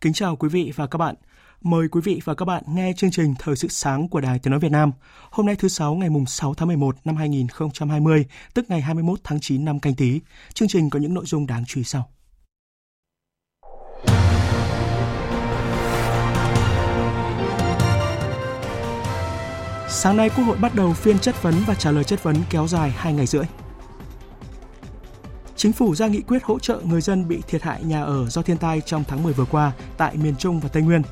Kính chào quý vị và các bạn. Mời quý vị và các bạn nghe chương trình Thời sự sáng của Đài Tiếng Nói Việt Nam. Hôm nay thứ Sáu ngày 6 tháng 11 năm 2020, tức ngày 21 tháng 9 năm canh tí. Chương trình có những nội dung đáng chú ý sau. Sáng nay, Quốc hội bắt đầu phiên chất vấn và trả lời chất vấn kéo dài 2 ngày rưỡi. Chính phủ ra nghị quyết hỗ trợ người dân bị thiệt hại nhà ở do thiên tai trong tháng 10 vừa qua tại miền Trung và Tây Nguyên.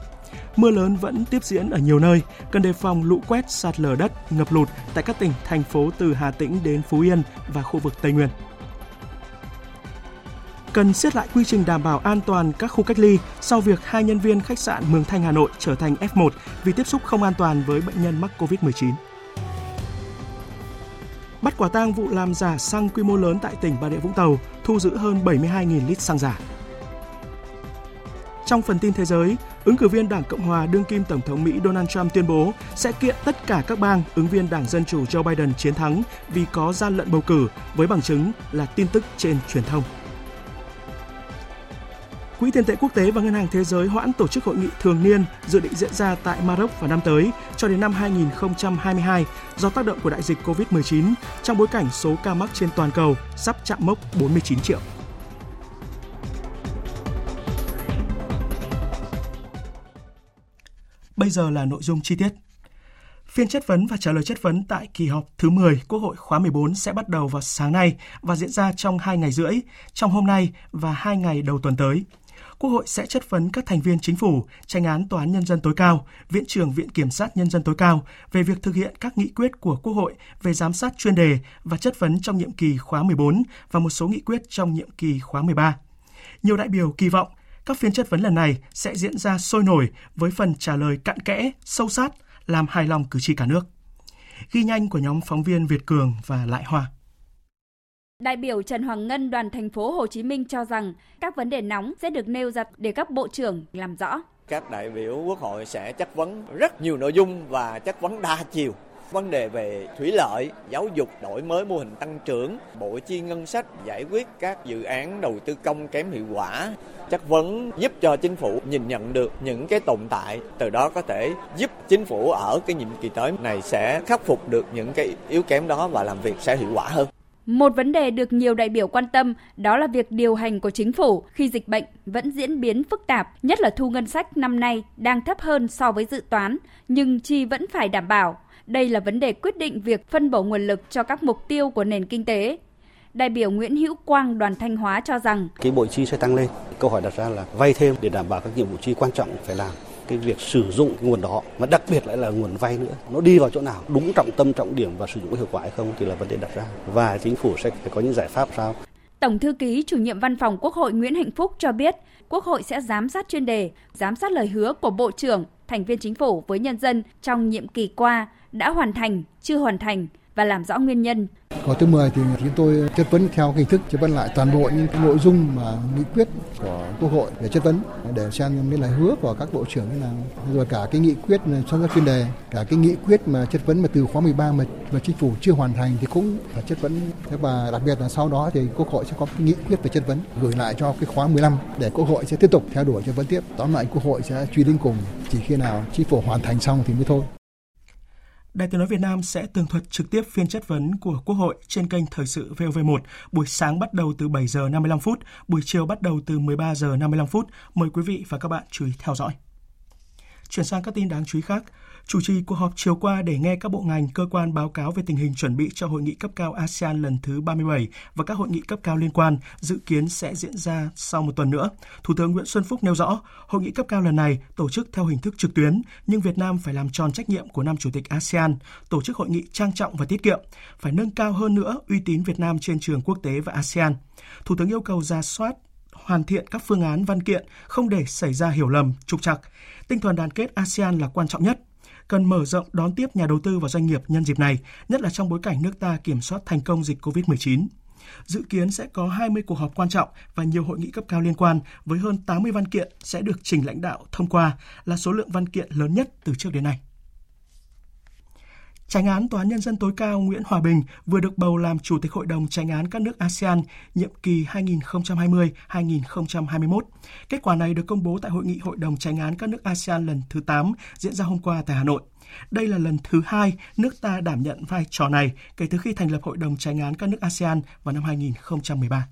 Mưa lớn vẫn tiếp diễn ở nhiều nơi, cần đề phòng lũ quét, sạt lở đất, ngập lụt tại các tỉnh, thành phố từ Hà Tĩnh đến Phú Yên và khu vực Tây Nguyên. Cần siết lại quy trình đảm bảo an toàn các khu cách ly sau việc hai nhân viên khách sạn Mường Thanh Hà Nội trở thành F1 vì tiếp xúc không an toàn với bệnh nhân mắc COVID-19 bắt quả tang vụ làm giả xăng quy mô lớn tại tỉnh Bà Rịa Vũng Tàu, thu giữ hơn 72.000 lít xăng giả. Trong phần tin thế giới, ứng cử viên Đảng Cộng hòa đương kim Tổng thống Mỹ Donald Trump tuyên bố sẽ kiện tất cả các bang ứng viên Đảng Dân Chủ Joe Biden chiến thắng vì có gian lận bầu cử với bằng chứng là tin tức trên truyền thông. Quỹ tiền tệ quốc tế và Ngân hàng Thế giới hoãn tổ chức hội nghị thường niên dự định diễn ra tại Maroc vào năm tới cho đến năm 2022 do tác động của đại dịch COVID-19 trong bối cảnh số ca mắc trên toàn cầu sắp chạm mốc 49 triệu. Bây giờ là nội dung chi tiết. Phiên chất vấn và trả lời chất vấn tại kỳ họp thứ 10 Quốc hội khóa 14 sẽ bắt đầu vào sáng nay và diễn ra trong 2 ngày rưỡi, trong hôm nay và 2 ngày đầu tuần tới. Quốc hội sẽ chất vấn các thành viên chính phủ, tranh án Tòa án Nhân dân tối cao, Viện trưởng Viện Kiểm sát Nhân dân tối cao về việc thực hiện các nghị quyết của Quốc hội về giám sát chuyên đề và chất vấn trong nhiệm kỳ khóa 14 và một số nghị quyết trong nhiệm kỳ khóa 13. Nhiều đại biểu kỳ vọng các phiên chất vấn lần này sẽ diễn ra sôi nổi với phần trả lời cặn kẽ, sâu sát, làm hài lòng cử tri cả nước. Ghi nhanh của nhóm phóng viên Việt Cường và Lại Hoa. Đại biểu Trần Hoàng Ngân đoàn thành phố Hồ Chí Minh cho rằng các vấn đề nóng sẽ được nêu ra để các bộ trưởng làm rõ. Các đại biểu Quốc hội sẽ chất vấn rất nhiều nội dung và chất vấn đa chiều. Vấn đề về thủy lợi, giáo dục, đổi mới mô hình tăng trưởng, bộ chi ngân sách, giải quyết các dự án đầu tư công kém hiệu quả, chất vấn giúp cho chính phủ nhìn nhận được những cái tồn tại, từ đó có thể giúp chính phủ ở cái nhiệm kỳ tới này sẽ khắc phục được những cái yếu kém đó và làm việc sẽ hiệu quả hơn. Một vấn đề được nhiều đại biểu quan tâm đó là việc điều hành của chính phủ khi dịch bệnh vẫn diễn biến phức tạp, nhất là thu ngân sách năm nay đang thấp hơn so với dự toán, nhưng chi vẫn phải đảm bảo. Đây là vấn đề quyết định việc phân bổ nguồn lực cho các mục tiêu của nền kinh tế. Đại biểu Nguyễn Hữu Quang đoàn Thanh Hóa cho rằng cái bộ chi sẽ tăng lên. Câu hỏi đặt ra là vay thêm để đảm bảo các nhiệm vụ chi quan trọng phải làm cái việc sử dụng cái nguồn đó mà đặc biệt lại là nguồn vay nữa. Nó đi vào chỗ nào đúng trọng tâm trọng điểm và sử dụng hiệu quả hay không thì là vấn đề đặt ra. Và chính phủ sẽ phải có những giải pháp sao? Tổng thư ký chủ nhiệm văn phòng Quốc hội Nguyễn Hạnh Phúc cho biết, Quốc hội sẽ giám sát chuyên đề, giám sát lời hứa của Bộ trưởng, thành viên chính phủ với nhân dân trong nhiệm kỳ qua đã hoàn thành, chưa hoàn thành và làm rõ nguyên nhân. Có thứ 10 thì chúng tôi chất vấn theo hình thức chất vấn lại toàn bộ những cái nội dung mà nghị quyết của Quốc hội để chất vấn để xem những lời hứa của các bộ trưởng như nào. Rồi cả cái nghị quyết trong các chuyên đề cả cái nghị quyết mà chất vấn mà từ khóa 13 mà, mà chính phủ chưa hoàn thành thì cũng phải chất vấn. Và đặc biệt là sau đó thì Quốc hội sẽ có cái nghị quyết về chất vấn gửi lại cho cái khóa 15 để Quốc hội sẽ tiếp tục theo đuổi chất vấn tiếp. Tóm lại Quốc hội sẽ truy đến cùng chỉ khi nào chính phủ hoàn thành xong thì mới thôi. Đài Tiếng nói Việt Nam sẽ tường thuật trực tiếp phiên chất vấn của Quốc hội trên kênh Thời sự VOV1, buổi sáng bắt đầu từ 7 giờ 55 phút, buổi chiều bắt đầu từ 13 giờ 55 phút. Mời quý vị và các bạn chú ý theo dõi. Chuyển sang các tin đáng chú ý khác, chủ trì cuộc họp chiều qua để nghe các bộ ngành, cơ quan báo cáo về tình hình chuẩn bị cho hội nghị cấp cao ASEAN lần thứ 37 và các hội nghị cấp cao liên quan dự kiến sẽ diễn ra sau một tuần nữa. Thủ tướng Nguyễn Xuân Phúc nêu rõ, hội nghị cấp cao lần này tổ chức theo hình thức trực tuyến, nhưng Việt Nam phải làm tròn trách nhiệm của năm chủ tịch ASEAN, tổ chức hội nghị trang trọng và tiết kiệm, phải nâng cao hơn nữa uy tín Việt Nam trên trường quốc tế và ASEAN. Thủ tướng yêu cầu ra soát hoàn thiện các phương án văn kiện, không để xảy ra hiểu lầm, trục trặc. Tinh thần đoàn kết ASEAN là quan trọng nhất cần mở rộng đón tiếp nhà đầu tư và doanh nghiệp nhân dịp này, nhất là trong bối cảnh nước ta kiểm soát thành công dịch COVID-19. Dự kiến sẽ có 20 cuộc họp quan trọng và nhiều hội nghị cấp cao liên quan với hơn 80 văn kiện sẽ được trình lãnh đạo thông qua là số lượng văn kiện lớn nhất từ trước đến nay. Tránh án Tòa án Nhân dân tối cao Nguyễn Hòa Bình vừa được bầu làm Chủ tịch Hội đồng Tránh án các nước ASEAN nhiệm kỳ 2020-2021. Kết quả này được công bố tại Hội nghị Hội đồng Tránh án các nước ASEAN lần thứ 8 diễn ra hôm qua tại Hà Nội. Đây là lần thứ hai nước ta đảm nhận vai trò này kể từ khi thành lập Hội đồng Tránh án các nước ASEAN vào năm 2013.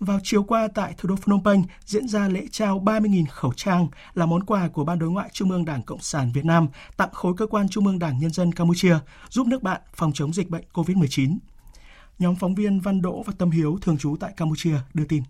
Vào chiều qua tại thủ đô Phnom Penh diễn ra lễ trao 30.000 khẩu trang là món quà của Ban đối ngoại Trung ương Đảng Cộng sản Việt Nam, tặng khối cơ quan Trung ương Đảng Nhân dân Campuchia, giúp nước bạn phòng chống dịch bệnh COVID-19. Nhóm phóng viên Văn Đỗ và Tâm Hiếu thường trú tại Campuchia đưa tin.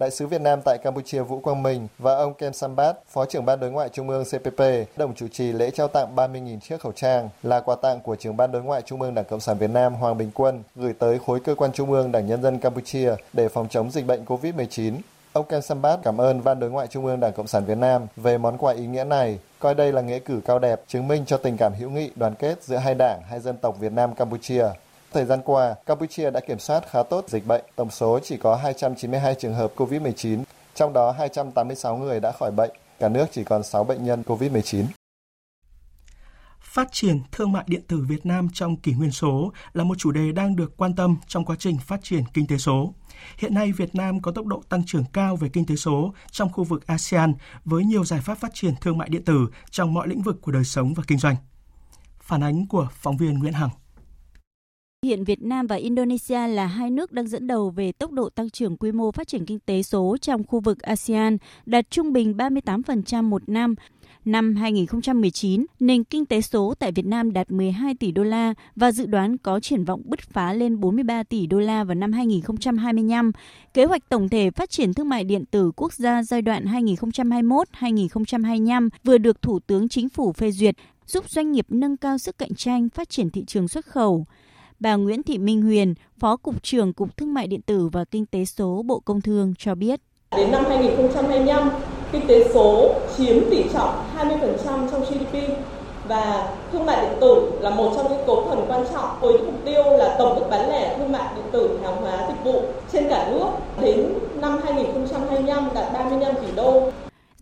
Đại sứ Việt Nam tại Campuchia Vũ Quang Minh và ông Kem Sambat, Phó trưởng Ban Đối ngoại Trung ương CPP, đồng chủ trì lễ trao tặng 30.000 chiếc khẩu trang là quà tặng của trưởng Ban Đối ngoại Trung ương Đảng Cộng sản Việt Nam Hoàng Bình Quân gửi tới khối cơ quan Trung ương Đảng Nhân dân Campuchia để phòng chống dịch bệnh COVID-19. Ông Kem Sambat cảm ơn Ban Đối ngoại Trung ương Đảng Cộng sản Việt Nam về món quà ý nghĩa này, coi đây là nghĩa cử cao đẹp, chứng minh cho tình cảm hữu nghị, đoàn kết giữa hai đảng, hai dân tộc Việt Nam Campuchia. Thời gian qua, Campuchia đã kiểm soát khá tốt dịch bệnh. Tổng số chỉ có 292 trường hợp COVID-19, trong đó 286 người đã khỏi bệnh. Cả nước chỉ còn 6 bệnh nhân COVID-19. Phát triển thương mại điện tử Việt Nam trong kỷ nguyên số là một chủ đề đang được quan tâm trong quá trình phát triển kinh tế số. Hiện nay Việt Nam có tốc độ tăng trưởng cao về kinh tế số trong khu vực ASEAN với nhiều giải pháp phát triển thương mại điện tử trong mọi lĩnh vực của đời sống và kinh doanh. Phản ánh của phóng viên Nguyễn Hằng. Hiện Việt Nam và Indonesia là hai nước đang dẫn đầu về tốc độ tăng trưởng quy mô phát triển kinh tế số trong khu vực ASEAN, đạt trung bình 38% một năm. Năm 2019, nền kinh tế số tại Việt Nam đạt 12 tỷ đô la và dự đoán có triển vọng bứt phá lên 43 tỷ đô la vào năm 2025. Kế hoạch tổng thể phát triển thương mại điện tử quốc gia giai đoạn 2021-2025 vừa được Thủ tướng Chính phủ phê duyệt, giúp doanh nghiệp nâng cao sức cạnh tranh, phát triển thị trường xuất khẩu bà Nguyễn Thị Minh Huyền, Phó Cục trưởng Cục Thương mại Điện tử và Kinh tế số Bộ Công Thương cho biết. Đến năm 2025, kinh tế số chiếm tỷ trọng 20% trong GDP và thương mại điện tử là một trong những cấu phần quan trọng với mục tiêu là tổng mức bán lẻ thương mại điện tử hàng hóa dịch vụ trên cả nước đến năm 2025 đạt 35 tỷ đô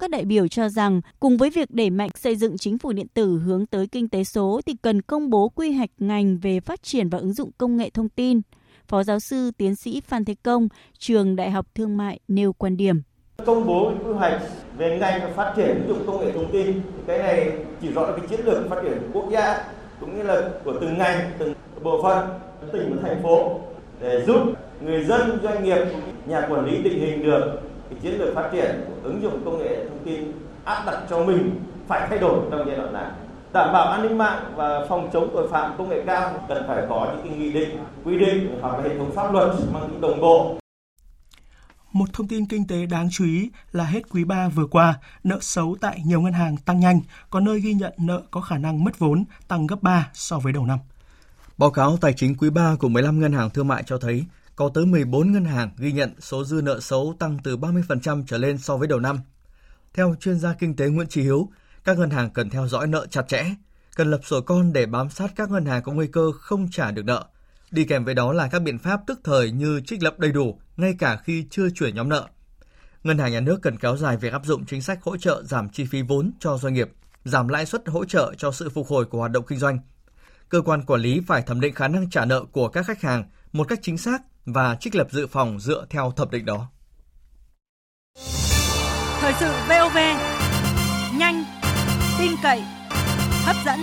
các đại biểu cho rằng cùng với việc đẩy mạnh xây dựng chính phủ điện tử hướng tới kinh tế số thì cần công bố quy hoạch ngành về phát triển và ứng dụng công nghệ thông tin. Phó giáo sư tiến sĩ Phan Thế Công, trường Đại học Thương mại nêu quan điểm. Công bố quy hoạch về ngành và phát triển ứng dụng công nghệ thông tin, cái này chỉ rõ cái chiến lược phát triển quốc gia cũng như là của từng ngành, từng bộ phận, tỉnh và thành phố để giúp người dân, doanh nghiệp, nhà quản lý định hình được cái chiến lược phát triển ứng dụng công nghệ thông tin áp đặt cho mình phải thay đổi trong giai đoạn này đảm bảo an ninh mạng và phòng chống tội phạm công nghệ cao cần phải có những cái nghị định quy định hoặc hệ thống pháp luật mang tính đồng bộ một thông tin kinh tế đáng chú ý là hết quý 3 vừa qua, nợ xấu tại nhiều ngân hàng tăng nhanh, có nơi ghi nhận nợ có khả năng mất vốn tăng gấp 3 so với đầu năm. Báo cáo tài chính quý 3 của 15 ngân hàng thương mại cho thấy có tới 14 ngân hàng ghi nhận số dư nợ xấu tăng từ 30% trở lên so với đầu năm. Theo chuyên gia kinh tế Nguyễn Trí Hiếu, các ngân hàng cần theo dõi nợ chặt chẽ, cần lập sổ con để bám sát các ngân hàng có nguy cơ không trả được nợ. Đi kèm với đó là các biện pháp tức thời như trích lập đầy đủ ngay cả khi chưa chuyển nhóm nợ. Ngân hàng nhà nước cần kéo dài việc áp dụng chính sách hỗ trợ giảm chi phí vốn cho doanh nghiệp, giảm lãi suất hỗ trợ cho sự phục hồi của hoạt động kinh doanh. Cơ quan quản lý phải thẩm định khả năng trả nợ của các khách hàng một cách chính xác và trích lập dự phòng dựa theo thẩm định đó. Thời sự VOV, nhanh, tin cậy, hấp dẫn.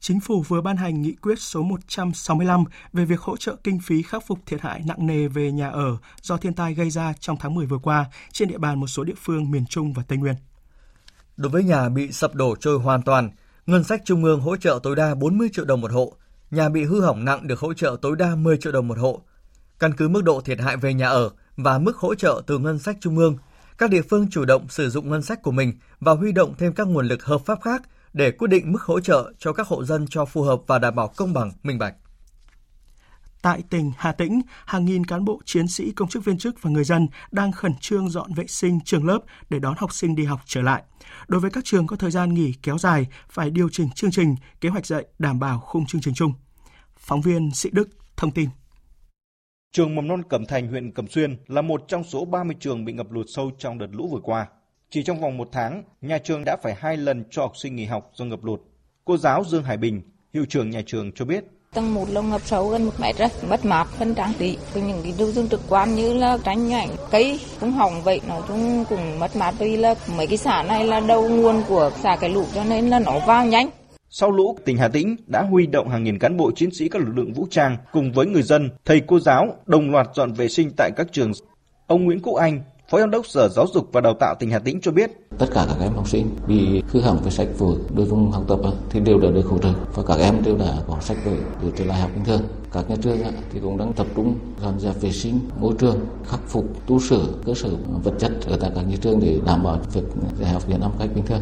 Chính phủ vừa ban hành nghị quyết số 165 về việc hỗ trợ kinh phí khắc phục thiệt hại nặng nề về nhà ở do thiên tai gây ra trong tháng 10 vừa qua trên địa bàn một số địa phương miền Trung và Tây Nguyên. Đối với nhà bị sập đổ trôi hoàn toàn, ngân sách trung ương hỗ trợ tối đa 40 triệu đồng một hộ, nhà bị hư hỏng nặng được hỗ trợ tối đa 10 triệu đồng một hộ. Căn cứ mức độ thiệt hại về nhà ở và mức hỗ trợ từ ngân sách trung ương, các địa phương chủ động sử dụng ngân sách của mình và huy động thêm các nguồn lực hợp pháp khác để quyết định mức hỗ trợ cho các hộ dân cho phù hợp và đảm bảo công bằng, minh bạch. Tại tỉnh Hà Tĩnh, hàng nghìn cán bộ chiến sĩ, công chức viên chức và người dân đang khẩn trương dọn vệ sinh trường lớp để đón học sinh đi học trở lại. Đối với các trường có thời gian nghỉ kéo dài, phải điều chỉnh chương trình, kế hoạch dạy đảm bảo khung chương trình chung. Phóng viên Sĩ Đức thông tin. Trường mầm non Cẩm Thành, huyện Cẩm Xuyên là một trong số 30 trường bị ngập lụt sâu trong đợt lũ vừa qua. Chỉ trong vòng một tháng, nhà trường đã phải hai lần cho học sinh nghỉ học do ngập lụt. Cô giáo Dương Hải Bình, hiệu trưởng nhà trường cho biết. Tầng một là ngập sâu gần một mét rồi, mất mát phân trang trí. Với những cái đồ dùng trực quan như là tranh ảnh, cây cũng hỏng vậy, nó cũng cũng mất mát vì là mấy cái xã này là đầu nguồn của xã cái lũ cho nên là nó vang nhanh. Sau lũ, tỉnh Hà Tĩnh đã huy động hàng nghìn cán bộ chiến sĩ các lực lượng vũ trang cùng với người dân, thầy cô giáo đồng loạt dọn vệ sinh tại các trường. Ông Nguyễn Quốc Anh, Phó Giám đốc Sở Giáo dục và Đào tạo tỉnh Hà Tĩnh cho biết. Tất cả các em học sinh bị hư hỏng về sách vở, đối vùng học tập thì đều đã được hỗ trợ và các em đều đã có sách vở để trở lại học bình thường. Các nhà trường thì cũng đang tập trung dọn dẹp vệ sinh môi trường, khắc phục tu sửa cơ sở vật chất ở tại các nhà trường để đảm bảo việc dạy học diễn năm cách bình thường.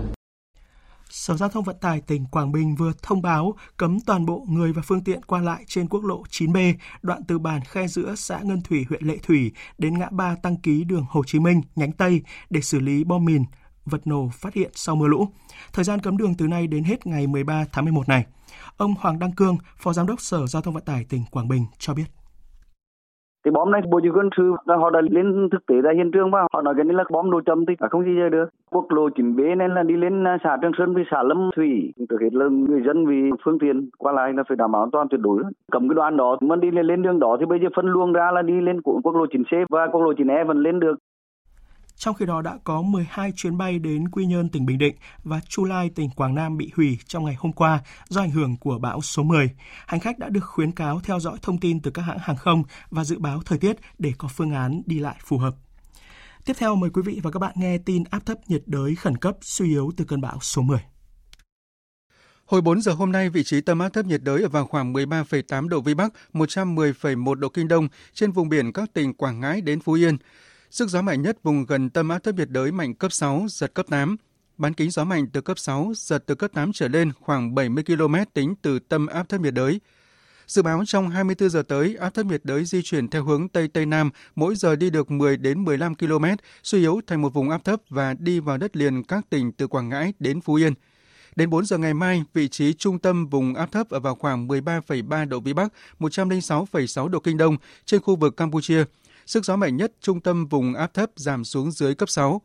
Sở Giao thông Vận tải tỉnh Quảng Bình vừa thông báo cấm toàn bộ người và phương tiện qua lại trên quốc lộ 9B, đoạn từ bản Khe Giữa, xã Ngân Thủy, huyện Lệ Thủy đến ngã ba tăng ký đường Hồ Chí Minh, nhánh Tây để xử lý bom mìn, vật nổ phát hiện sau mưa lũ. Thời gian cấm đường từ nay đến hết ngày 13 tháng 11 này. Ông Hoàng Đăng Cương, Phó Giám đốc Sở Giao thông Vận tải tỉnh Quảng Bình cho biết. Cái bom này Bộ Chỉ quân sự họ đã lên thực tế ra hiện trường và họ nói cái này là bom đồ châm thì không gì chơi được. Quốc lộ chín b nên là đi lên à, xã Trường Sơn với xã Lâm Thủy. Trước hết là người dân vì phương tiện qua lại là phải đảm bảo an toàn tuyệt đối. Cầm cái đoạn đó mà đi lên, lên đường đó thì bây giờ phân luồng ra là đi lên quốc lộ chín c và quốc lộ chín e vẫn lên được. Trong khi đó đã có 12 chuyến bay đến Quy Nhơn, tỉnh Bình Định và Chu Lai, tỉnh Quảng Nam bị hủy trong ngày hôm qua do ảnh hưởng của bão số 10. Hành khách đã được khuyến cáo theo dõi thông tin từ các hãng hàng không và dự báo thời tiết để có phương án đi lại phù hợp. Tiếp theo mời quý vị và các bạn nghe tin áp thấp nhiệt đới khẩn cấp suy yếu từ cơn bão số 10. Hồi 4 giờ hôm nay, vị trí tâm áp thấp nhiệt đới ở vào khoảng 13,8 độ Vĩ Bắc, 110,1 độ Kinh Đông trên vùng biển các tỉnh Quảng Ngãi đến Phú Yên. Sức gió mạnh nhất vùng gần tâm áp thấp nhiệt đới mạnh cấp 6, giật cấp 8. Bán kính gió mạnh từ cấp 6, giật từ cấp 8 trở lên khoảng 70 km tính từ tâm áp thấp nhiệt đới. Dự báo trong 24 giờ tới, áp thấp nhiệt đới di chuyển theo hướng Tây Tây Nam, mỗi giờ đi được 10 đến 15 km, suy yếu thành một vùng áp thấp và đi vào đất liền các tỉnh từ Quảng Ngãi đến Phú Yên. Đến 4 giờ ngày mai, vị trí trung tâm vùng áp thấp ở vào khoảng 13,3 độ Vĩ Bắc, 106,6 độ Kinh Đông trên khu vực Campuchia – sức gió mạnh nhất trung tâm vùng áp thấp giảm xuống dưới cấp 6.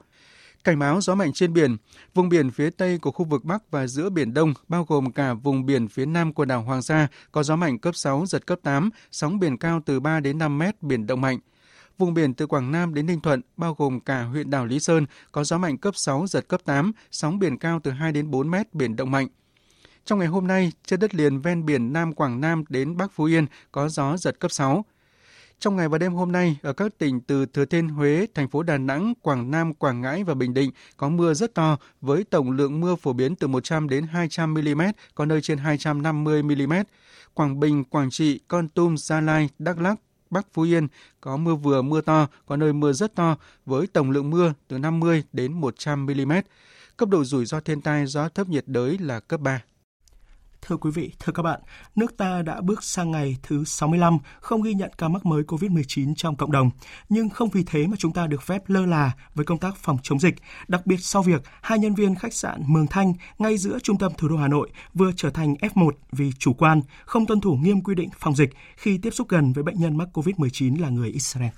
Cảnh báo gió mạnh trên biển, vùng biển phía tây của khu vực Bắc và giữa Biển Đông, bao gồm cả vùng biển phía nam quần đảo Hoàng Sa, có gió mạnh cấp 6, giật cấp 8, sóng biển cao từ 3 đến 5 mét, biển động mạnh. Vùng biển từ Quảng Nam đến Ninh Thuận, bao gồm cả huyện đảo Lý Sơn, có gió mạnh cấp 6, giật cấp 8, sóng biển cao từ 2 đến 4 mét, biển động mạnh. Trong ngày hôm nay, trên đất liền ven biển Nam Quảng Nam đến Bắc Phú Yên có gió giật cấp 6. Trong ngày và đêm hôm nay, ở các tỉnh từ Thừa Thiên Huế, thành phố Đà Nẵng, Quảng Nam, Quảng Ngãi và Bình Định có mưa rất to với tổng lượng mưa phổ biến từ 100 đến 200 mm, có nơi trên 250 mm. Quảng Bình, Quảng Trị, Con Tum, Gia Lai, Đắk Lắk, Bắc Phú Yên có mưa vừa mưa to, có nơi mưa rất to với tổng lượng mưa từ 50 đến 100 mm. Cấp độ rủi ro thiên tai do thấp nhiệt đới là cấp 3. Thưa quý vị, thưa các bạn, nước ta đã bước sang ngày thứ 65 không ghi nhận ca mắc mới COVID-19 trong cộng đồng. Nhưng không vì thế mà chúng ta được phép lơ là với công tác phòng chống dịch, đặc biệt sau việc hai nhân viên khách sạn Mường Thanh ngay giữa trung tâm thủ đô Hà Nội vừa trở thành F1 vì chủ quan, không tuân thủ nghiêm quy định phòng dịch khi tiếp xúc gần với bệnh nhân mắc COVID-19 là người Israel.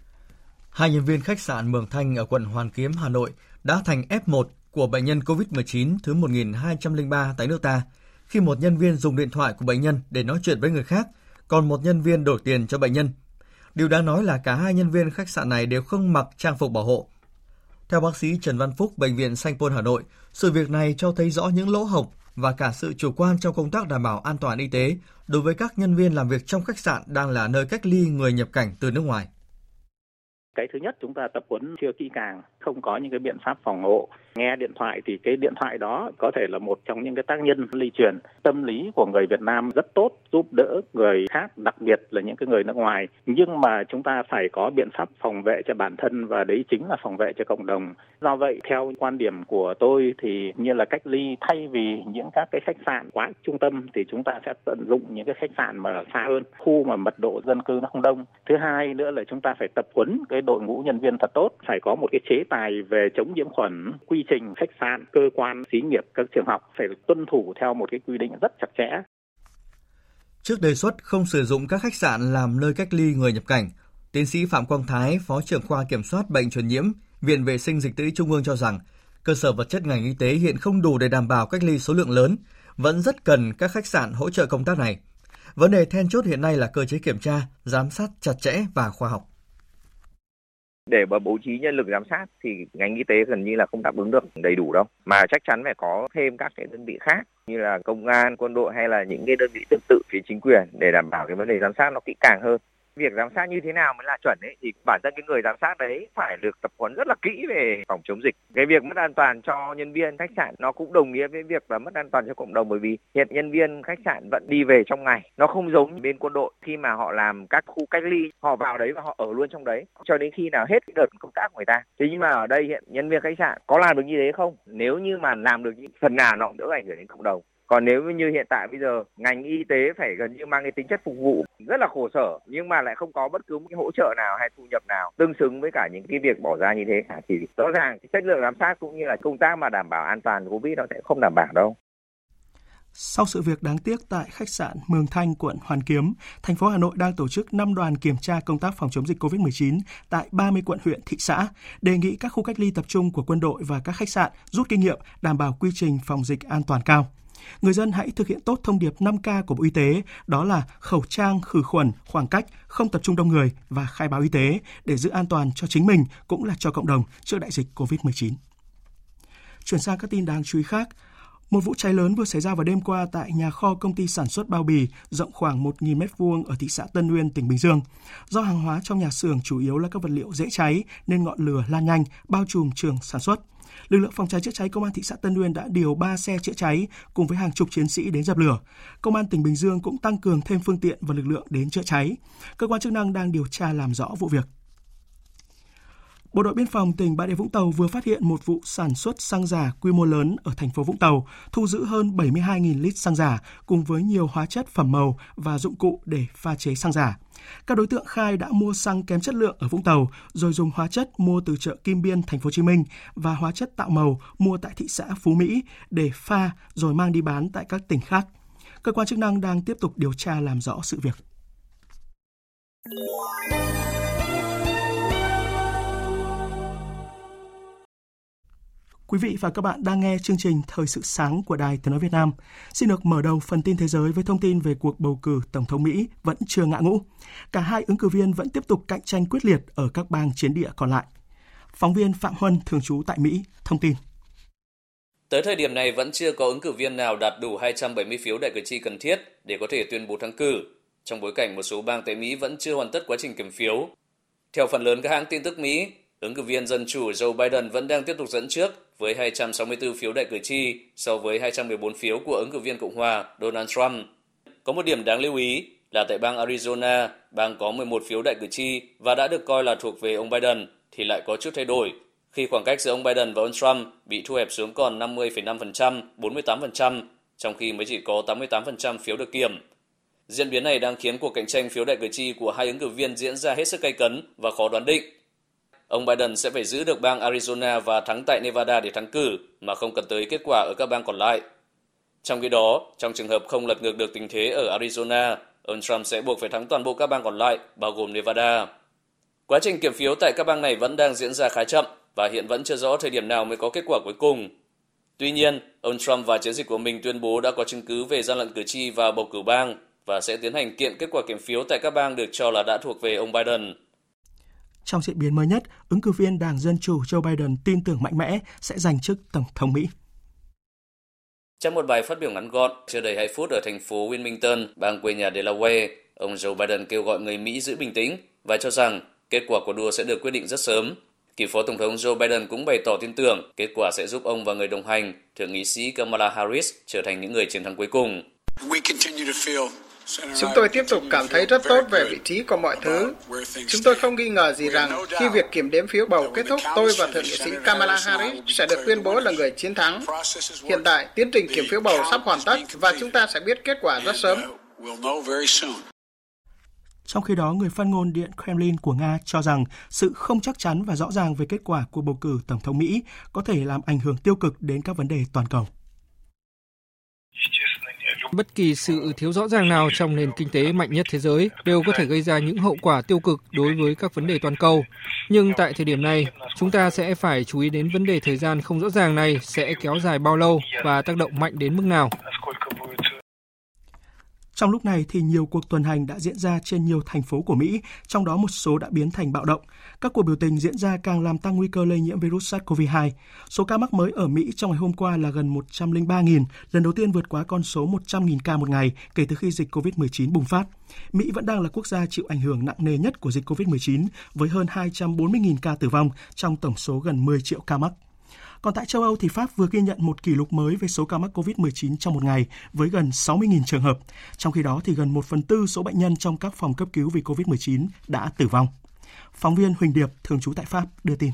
Hai nhân viên khách sạn Mường Thanh ở quận Hoàn Kiếm, Hà Nội đã thành F1 của bệnh nhân COVID-19 thứ 1203 tại nước ta – khi một nhân viên dùng điện thoại của bệnh nhân để nói chuyện với người khác, còn một nhân viên đổi tiền cho bệnh nhân. Điều đáng nói là cả hai nhân viên khách sạn này đều không mặc trang phục bảo hộ. Theo bác sĩ Trần Văn Phúc, Bệnh viện Sanh Pôn Hà Nội, sự việc này cho thấy rõ những lỗ hổng và cả sự chủ quan trong công tác đảm bảo an toàn y tế đối với các nhân viên làm việc trong khách sạn đang là nơi cách ly người nhập cảnh từ nước ngoài. Cái thứ nhất chúng ta tập huấn chưa kỹ càng, không có những cái biện pháp phòng hộ. Nghe điện thoại thì cái điện thoại đó có thể là một trong những cái tác nhân lây truyền. Tâm lý của người Việt Nam rất tốt, giúp đỡ người khác, đặc biệt là những cái người nước ngoài. Nhưng mà chúng ta phải có biện pháp phòng vệ cho bản thân và đấy chính là phòng vệ cho cộng đồng. Do vậy, theo quan điểm của tôi thì như là cách ly thay vì những các cái khách sạn quá trung tâm thì chúng ta sẽ tận dụng những cái khách sạn mà xa hơn, khu mà mật độ dân cư nó không đông. Thứ hai nữa là chúng ta phải tập huấn cái đội ngũ nhân viên thật tốt, phải có một cái chế tài về chống nhiễm khuẩn, quy trình khách sạn, cơ quan, xí nghiệp, các trường học phải tuân thủ theo một cái quy định rất chặt chẽ. Trước đề xuất không sử dụng các khách sạn làm nơi cách ly người nhập cảnh, tiến sĩ Phạm Quang Thái, Phó trưởng khoa kiểm soát bệnh truyền nhiễm, Viện Vệ sinh Dịch tễ Trung ương cho rằng, cơ sở vật chất ngành y tế hiện không đủ để đảm bảo cách ly số lượng lớn, vẫn rất cần các khách sạn hỗ trợ công tác này. Vấn đề then chốt hiện nay là cơ chế kiểm tra, giám sát chặt chẽ và khoa học để mà bố trí nhân lực giám sát thì ngành y tế gần như là không đáp ứng được đầy đủ đâu. Mà chắc chắn phải có thêm các cái đơn vị khác như là công an, quân đội hay là những cái đơn vị tương tự phía chính quyền để đảm bảo cái vấn đề giám sát nó kỹ càng hơn việc giám sát như thế nào mới là chuẩn ấy, thì bản thân cái người giám sát đấy phải được tập huấn rất là kỹ về phòng chống dịch. Cái việc mất an toàn cho nhân viên khách sạn nó cũng đồng nghĩa với việc là mất an toàn cho cộng đồng, bởi vì hiện nhân viên khách sạn vẫn đi về trong ngày. Nó không giống bên quân đội, khi mà họ làm các khu cách ly, họ vào đấy và họ ở luôn trong đấy, cho đến khi nào hết đợt công tác của người ta. Thế nhưng mà ở đây hiện nhân viên khách sạn có làm được như thế không? Nếu như mà làm được những phần nào nó cũng đỡ ảnh hưởng đến cộng đồng còn nếu như hiện tại bây giờ ngành y tế phải gần như mang cái tính chất phục vụ rất là khổ sở nhưng mà lại không có bất cứ một cái hỗ trợ nào hay thu nhập nào tương xứng với cả những cái việc bỏ ra như thế cả thì rõ ràng cái chất lượng giám sát cũng như là công tác mà đảm bảo an toàn covid nó sẽ không đảm bảo đâu sau sự việc đáng tiếc tại khách sạn Mường Thanh, quận Hoàn Kiếm, thành phố Hà Nội đang tổ chức 5 đoàn kiểm tra công tác phòng chống dịch COVID-19 tại 30 quận huyện, thị xã, đề nghị các khu cách ly tập trung của quân đội và các khách sạn rút kinh nghiệm đảm bảo quy trình phòng dịch an toàn cao. Người dân hãy thực hiện tốt thông điệp 5K của Bộ Y tế, đó là khẩu trang, khử khuẩn, khoảng cách, không tập trung đông người và khai báo y tế để giữ an toàn cho chính mình cũng là cho cộng đồng trước đại dịch COVID-19. Chuyển sang các tin đáng chú ý khác, một vụ cháy lớn vừa xảy ra vào đêm qua tại nhà kho công ty sản xuất bao bì rộng khoảng 1.000 m2 ở thị xã Tân Uyên, tỉnh Bình Dương. Do hàng hóa trong nhà xưởng chủ yếu là các vật liệu dễ cháy nên ngọn lửa lan nhanh, bao trùm trường sản xuất lực lượng phòng cháy chữa cháy công an thị xã Tân Uyên đã điều 3 xe chữa cháy cùng với hàng chục chiến sĩ đến dập lửa. Công an tỉnh Bình Dương cũng tăng cường thêm phương tiện và lực lượng đến chữa cháy. Cơ quan chức năng đang điều tra làm rõ vụ việc. Bộ đội biên phòng tỉnh Bà Rịa Vũng Tàu vừa phát hiện một vụ sản xuất xăng giả quy mô lớn ở thành phố Vũng Tàu, thu giữ hơn 72.000 lít xăng giả cùng với nhiều hóa chất phẩm màu và dụng cụ để pha chế xăng giả. Các đối tượng khai đã mua xăng kém chất lượng ở Vũng Tàu rồi dùng hóa chất mua từ chợ Kim Biên, thành phố Hồ Chí Minh và hóa chất tạo màu mua tại thị xã Phú Mỹ để pha rồi mang đi bán tại các tỉnh khác. Cơ quan chức năng đang tiếp tục điều tra làm rõ sự việc. Quý vị và các bạn đang nghe chương trình Thời sự sáng của Đài Tiếng Nói Việt Nam. Xin được mở đầu phần tin thế giới với thông tin về cuộc bầu cử Tổng thống Mỹ vẫn chưa ngã ngũ. Cả hai ứng cử viên vẫn tiếp tục cạnh tranh quyết liệt ở các bang chiến địa còn lại. Phóng viên Phạm Huân, thường trú tại Mỹ, thông tin. Tới thời điểm này vẫn chưa có ứng cử viên nào đạt đủ 270 phiếu đại cử tri cần thiết để có thể tuyên bố thắng cử, trong bối cảnh một số bang tại Mỹ vẫn chưa hoàn tất quá trình kiểm phiếu. Theo phần lớn các hãng tin tức Mỹ, ứng cử viên Dân Chủ Joe Biden vẫn đang tiếp tục dẫn trước với 264 phiếu đại cử tri so với 214 phiếu của ứng cử viên Cộng hòa Donald Trump. Có một điểm đáng lưu ý là tại bang Arizona, bang có 11 phiếu đại cử tri và đã được coi là thuộc về ông Biden thì lại có chút thay đổi khi khoảng cách giữa ông Biden và ông Trump bị thu hẹp xuống còn 50,5%, 48%, trong khi mới chỉ có 88% phiếu được kiểm. Diễn biến này đang khiến cuộc cạnh tranh phiếu đại cử tri của hai ứng cử viên diễn ra hết sức gay cấn và khó đoán định Ông Biden sẽ phải giữ được bang Arizona và thắng tại Nevada để thắng cử mà không cần tới kết quả ở các bang còn lại. Trong khi đó, trong trường hợp không lật ngược được tình thế ở Arizona, ông Trump sẽ buộc phải thắng toàn bộ các bang còn lại, bao gồm Nevada. Quá trình kiểm phiếu tại các bang này vẫn đang diễn ra khá chậm và hiện vẫn chưa rõ thời điểm nào mới có kết quả cuối cùng. Tuy nhiên, ông Trump và chiến dịch của mình tuyên bố đã có chứng cứ về gian lận cử tri và bầu cử bang và sẽ tiến hành kiện kết quả kiểm phiếu tại các bang được cho là đã thuộc về ông Biden. Trong diễn biến mới nhất, ứng cử viên Đảng Dân Chủ Joe Biden tin tưởng mạnh mẽ sẽ giành chức Tổng thống Mỹ. Trong một bài phát biểu ngắn gọn chưa đầy 2 phút ở thành phố Wilmington, bang quê nhà Delaware, ông Joe Biden kêu gọi người Mỹ giữ bình tĩnh và cho rằng kết quả cuộc đua sẽ được quyết định rất sớm. Cựu Phó Tổng thống Joe Biden cũng bày tỏ tin tưởng kết quả sẽ giúp ông và người đồng hành, Thượng nghị sĩ Kamala Harris, trở thành những người chiến thắng cuối cùng. Chúng tôi tiếp tục cảm thấy rất tốt về vị trí của mọi thứ. Chúng tôi không nghi ngờ gì rằng khi việc kiểm đếm phiếu bầu kết thúc, tôi và Thượng nghị sĩ Kamala Harris sẽ được tuyên bố là người chiến thắng. Hiện tại, tiến trình kiểm phiếu bầu sắp hoàn tất và chúng ta sẽ biết kết quả rất sớm. Trong khi đó, người phát ngôn Điện Kremlin của Nga cho rằng sự không chắc chắn và rõ ràng về kết quả của bầu cử Tổng thống Mỹ có thể làm ảnh hưởng tiêu cực đến các vấn đề toàn cầu. Bất kỳ sự thiếu rõ ràng nào trong nền kinh tế mạnh nhất thế giới đều có thể gây ra những hậu quả tiêu cực đối với các vấn đề toàn cầu. Nhưng tại thời điểm này, chúng ta sẽ phải chú ý đến vấn đề thời gian không rõ ràng này sẽ kéo dài bao lâu và tác động mạnh đến mức nào. Trong lúc này thì nhiều cuộc tuần hành đã diễn ra trên nhiều thành phố của Mỹ, trong đó một số đã biến thành bạo động. Các cuộc biểu tình diễn ra càng làm tăng nguy cơ lây nhiễm virus SARS-CoV-2. Số ca mắc mới ở Mỹ trong ngày hôm qua là gần 103.000, lần đầu tiên vượt quá con số 100.000 ca một ngày kể từ khi dịch COVID-19 bùng phát. Mỹ vẫn đang là quốc gia chịu ảnh hưởng nặng nề nhất của dịch COVID-19 với hơn 240.000 ca tử vong trong tổng số gần 10 triệu ca mắc. Còn tại châu Âu thì Pháp vừa ghi nhận một kỷ lục mới về số ca mắc COVID-19 trong một ngày với gần 60.000 trường hợp. Trong khi đó thì gần 1 phần tư số bệnh nhân trong các phòng cấp cứu vì COVID-19 đã tử vong. Phóng viên Huỳnh Điệp, thường trú tại Pháp, đưa tin.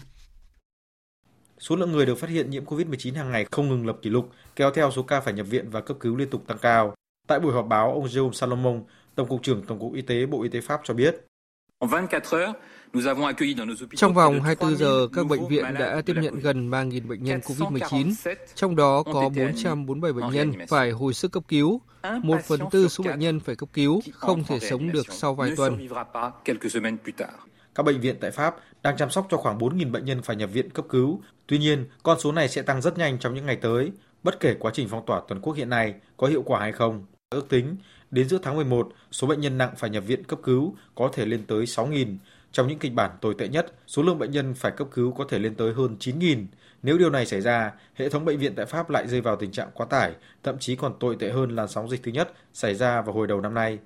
Số lượng người được phát hiện nhiễm COVID-19 hàng ngày không ngừng lập kỷ lục, kéo theo số ca phải nhập viện và cấp cứu liên tục tăng cao. Tại buổi họp báo, ông Jérôme Salomon, Tổng cục trưởng Tổng cục Y tế Bộ Y tế Pháp cho biết. Trong vòng 24 giờ, các bệnh viện đã tiếp nhận gần 3.000 bệnh nhân COVID-19, trong đó có 447 bệnh nhân phải hồi sức cấp cứu, một phần tư số bệnh nhân phải cấp cứu, không thể sống được sau vài tuần. Các bệnh viện tại Pháp đang chăm sóc cho khoảng 4.000 bệnh nhân phải nhập viện cấp cứu. Tuy nhiên, con số này sẽ tăng rất nhanh trong những ngày tới, bất kể quá trình phong tỏa toàn quốc hiện nay có hiệu quả hay không. Ước tính, đến giữa tháng 11, số bệnh nhân nặng phải nhập viện cấp cứu có thể lên tới 6.000. Trong những kịch bản tồi tệ nhất, số lượng bệnh nhân phải cấp cứu có thể lên tới hơn 9.000. Nếu điều này xảy ra, hệ thống bệnh viện tại Pháp lại rơi vào tình trạng quá tải, thậm chí còn tồi tệ hơn làn sóng dịch thứ nhất xảy ra vào hồi đầu năm nay.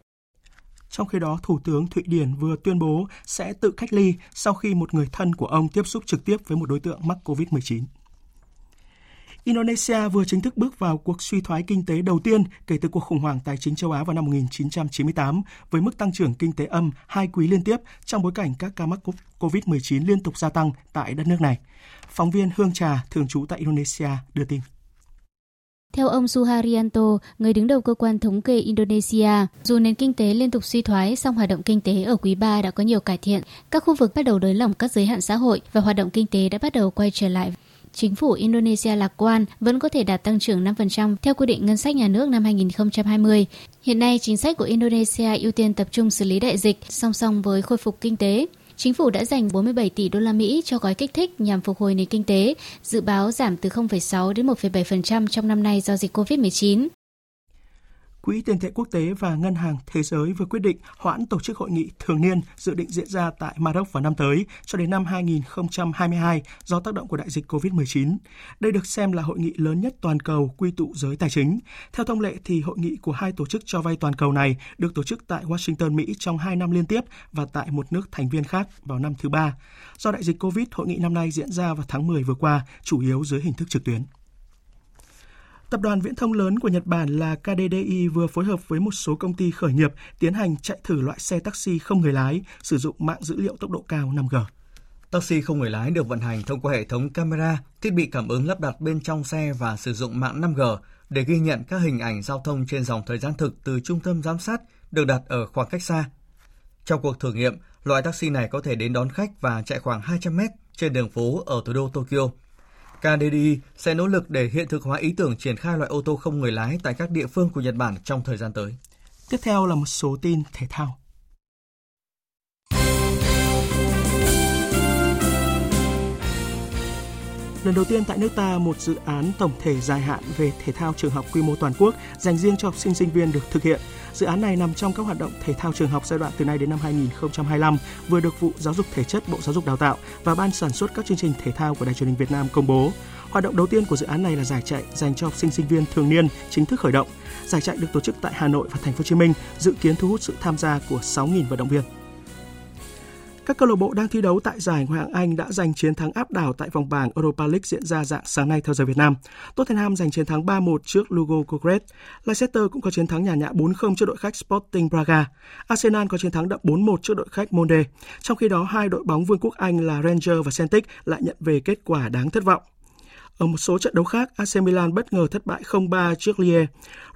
Trong khi đó, Thủ tướng Thụy Điển vừa tuyên bố sẽ tự cách ly sau khi một người thân của ông tiếp xúc trực tiếp với một đối tượng mắc COVID-19. Indonesia vừa chính thức bước vào cuộc suy thoái kinh tế đầu tiên kể từ cuộc khủng hoảng tài chính châu Á vào năm 1998 với mức tăng trưởng kinh tế âm hai quý liên tiếp trong bối cảnh các ca mắc COVID-19 liên tục gia tăng tại đất nước này. Phóng viên Hương Trà, thường trú tại Indonesia, đưa tin. Theo ông Suharyanto, người đứng đầu cơ quan thống kê Indonesia, dù nền kinh tế liên tục suy thoái, song hoạt động kinh tế ở quý 3 đã có nhiều cải thiện. Các khu vực bắt đầu nới lỏng các giới hạn xã hội và hoạt động kinh tế đã bắt đầu quay trở lại chính phủ Indonesia lạc quan vẫn có thể đạt tăng trưởng 5% theo quy định ngân sách nhà nước năm 2020. Hiện nay, chính sách của Indonesia ưu tiên tập trung xử lý đại dịch song song với khôi phục kinh tế. Chính phủ đã dành 47 tỷ đô la Mỹ cho gói kích thích nhằm phục hồi nền kinh tế, dự báo giảm từ 0,6 đến 1,7% trong năm nay do dịch COVID-19. Quỹ tiền tệ quốc tế và Ngân hàng Thế giới vừa quyết định hoãn tổ chức hội nghị thường niên dự định diễn ra tại Maroc vào năm tới cho đến năm 2022 do tác động của đại dịch COVID-19. Đây được xem là hội nghị lớn nhất toàn cầu quy tụ giới tài chính. Theo thông lệ thì hội nghị của hai tổ chức cho vay toàn cầu này được tổ chức tại Washington, Mỹ trong hai năm liên tiếp và tại một nước thành viên khác vào năm thứ ba. Do đại dịch COVID, hội nghị năm nay diễn ra vào tháng 10 vừa qua, chủ yếu dưới hình thức trực tuyến. Tập đoàn viễn thông lớn của Nhật Bản là KDDI vừa phối hợp với một số công ty khởi nghiệp tiến hành chạy thử loại xe taxi không người lái sử dụng mạng dữ liệu tốc độ cao 5G. Taxi không người lái được vận hành thông qua hệ thống camera, thiết bị cảm ứng lắp đặt bên trong xe và sử dụng mạng 5G để ghi nhận các hình ảnh giao thông trên dòng thời gian thực từ trung tâm giám sát được đặt ở khoảng cách xa. Trong cuộc thử nghiệm, loại taxi này có thể đến đón khách và chạy khoảng 200 mét trên đường phố ở thủ đô Tokyo. KDDI sẽ nỗ lực để hiện thực hóa ý tưởng triển khai loại ô tô không người lái tại các địa phương của Nhật Bản trong thời gian tới. Tiếp theo là một số tin thể thao. Lần đầu tiên tại nước ta, một dự án tổng thể dài hạn về thể thao trường học quy mô toàn quốc dành riêng cho học sinh sinh viên được thực hiện. Dự án này nằm trong các hoạt động thể thao trường học giai đoạn từ nay đến năm 2025, vừa được vụ Giáo dục Thể chất Bộ Giáo dục Đào tạo và Ban sản xuất các chương trình thể thao của Đài truyền hình Việt Nam công bố. Hoạt động đầu tiên của dự án này là giải chạy dành cho học sinh sinh viên thường niên chính thức khởi động. Giải chạy được tổ chức tại Hà Nội và Thành phố Hồ Chí Minh, dự kiến thu hút sự tham gia của 6.000 vận động viên. Các câu lạc bộ đang thi đấu tại giải Ngoại hạng Anh đã giành chiến thắng áp đảo tại vòng bảng Europa League diễn ra dạng sáng nay theo giờ Việt Nam. Tottenham giành chiến thắng 3-1 trước Lugo Goretz. Leicester cũng có chiến thắng nhà nhã 4-0 trước đội khách Sporting Braga. Arsenal có chiến thắng đậm 4-1 trước đội khách Monde. Trong khi đó, hai đội bóng Vương quốc Anh là Rangers và Celtic lại nhận về kết quả đáng thất vọng. Ở một số trận đấu khác, AC Milan bất ngờ thất bại 0-3 trước Lille.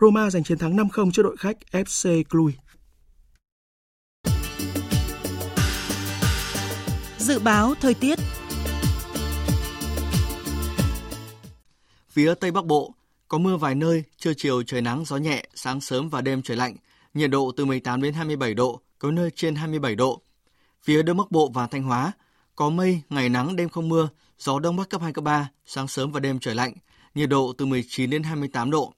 Roma giành chiến thắng 5-0 trước đội khách FC Cluj. Dự báo thời tiết Phía Tây Bắc Bộ, có mưa vài nơi, trưa chiều trời nắng gió nhẹ, sáng sớm và đêm trời lạnh, nhiệt độ từ 18 đến 27 độ, có nơi trên 27 độ. Phía Đông Bắc Bộ và Thanh Hóa, có mây, ngày nắng, đêm không mưa, gió Đông Bắc cấp 2, cấp 3, sáng sớm và đêm trời lạnh, nhiệt độ từ 19 đến 28 độ.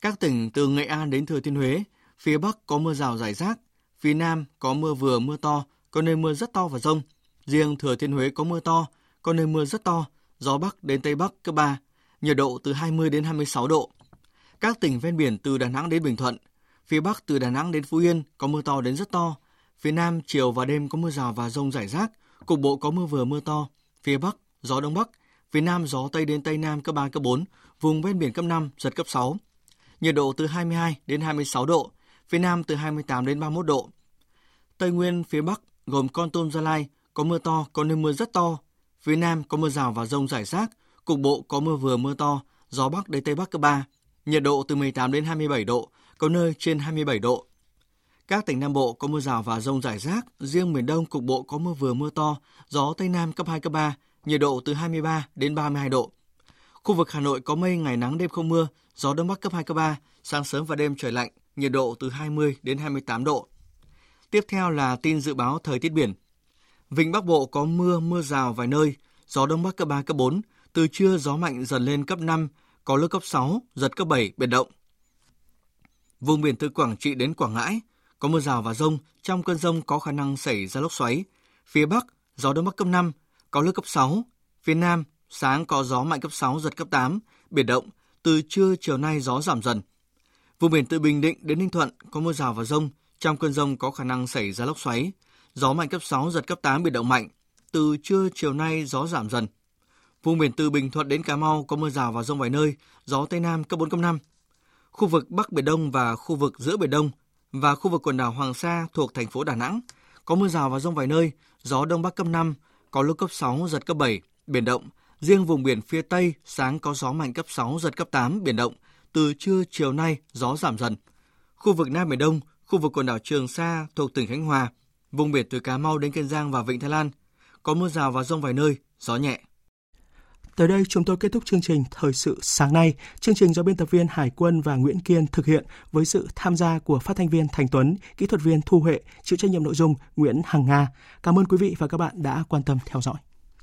Các tỉnh từ Nghệ An đến Thừa Thiên Huế, phía Bắc có mưa rào rải rác, phía Nam có mưa vừa mưa to, có nơi mưa rất to và rông, Riêng Thừa Thiên Huế có mưa to, có nơi mưa rất to, gió Bắc đến Tây Bắc cấp 3, nhiệt độ từ 20 đến 26 độ. Các tỉnh ven biển từ Đà Nẵng đến Bình Thuận, phía Bắc từ Đà Nẵng đến Phú Yên có mưa to đến rất to, phía Nam chiều và đêm có mưa rào và rông rải rác, cục bộ có mưa vừa mưa to, phía Bắc gió Đông Bắc, phía Nam gió Tây đến Tây Nam cấp 3, cấp 4, vùng ven biển cấp 5, giật cấp 6. Nhiệt độ từ 22 đến 26 độ, phía Nam từ 28 đến 31 độ. Tây Nguyên phía Bắc gồm Con Tum Gia Lai có mưa to, có nơi mưa rất to. Phía Nam có mưa rào và rông rải rác, cục bộ có mưa vừa mưa to, gió Bắc đến Tây Bắc cấp 3. Nhiệt độ từ 18 đến 27 độ, có nơi trên 27 độ. Các tỉnh Nam Bộ có mưa rào và rông rải rác, riêng miền Đông cục bộ có mưa vừa mưa to, gió Tây Nam cấp 2, cấp 3, nhiệt độ từ 23 đến 32 độ. Khu vực Hà Nội có mây, ngày nắng đêm không mưa, gió Đông Bắc cấp 2, cấp 3, sáng sớm và đêm trời lạnh, nhiệt độ từ 20 đến 28 độ. Tiếp theo là tin dự báo thời tiết biển. Vịnh Bắc Bộ có mưa, mưa rào vài nơi, gió Đông Bắc cấp 3, cấp 4, từ trưa gió mạnh dần lên cấp 5, có lúc cấp 6, giật cấp 7, biển động. Vùng biển từ Quảng Trị đến Quảng Ngãi, có mưa rào và rông, trong cơn rông có khả năng xảy ra lốc xoáy. Phía Bắc, gió Đông Bắc cấp 5, có lúc cấp 6. Phía Nam, sáng có gió mạnh cấp 6, giật cấp 8, biển động, từ trưa chiều nay gió giảm dần. Vùng biển từ Bình Định đến Ninh Thuận có mưa rào và rông, trong cơn rông có khả năng xảy ra lốc xoáy, gió mạnh cấp 6, giật cấp 8, biển động mạnh. Từ trưa chiều nay gió giảm dần. Vùng biển từ Bình Thuận đến Cà Mau có mưa rào và rông vài nơi, gió Tây Nam cấp 4, cấp 5. Khu vực Bắc Biển Đông và khu vực giữa Biển Đông và khu vực quần đảo Hoàng Sa thuộc thành phố Đà Nẵng có mưa rào và rông vài nơi, gió Đông Bắc cấp 5, có lúc cấp 6, giật cấp 7, biển động. Riêng vùng biển phía Tây, sáng có gió mạnh cấp 6, giật cấp 8, biển động. Từ trưa chiều nay, gió giảm dần. Khu vực Nam Biển Đông, khu vực quần đảo Trường Sa thuộc tỉnh Khánh Hòa, Vùng biển từ Cà Mau đến Kiên Giang và Vịnh Thái Lan có mưa rào và rông vài nơi, gió nhẹ. Tới đây chúng tôi kết thúc chương trình Thời sự sáng nay. Chương trình do biên tập viên Hải quân và Nguyễn Kiên thực hiện với sự tham gia của phát thanh viên Thành Tuấn, kỹ thuật viên Thu Huệ, chịu trách nhiệm nội dung Nguyễn Hằng Nga. Cảm ơn quý vị và các bạn đã quan tâm theo dõi.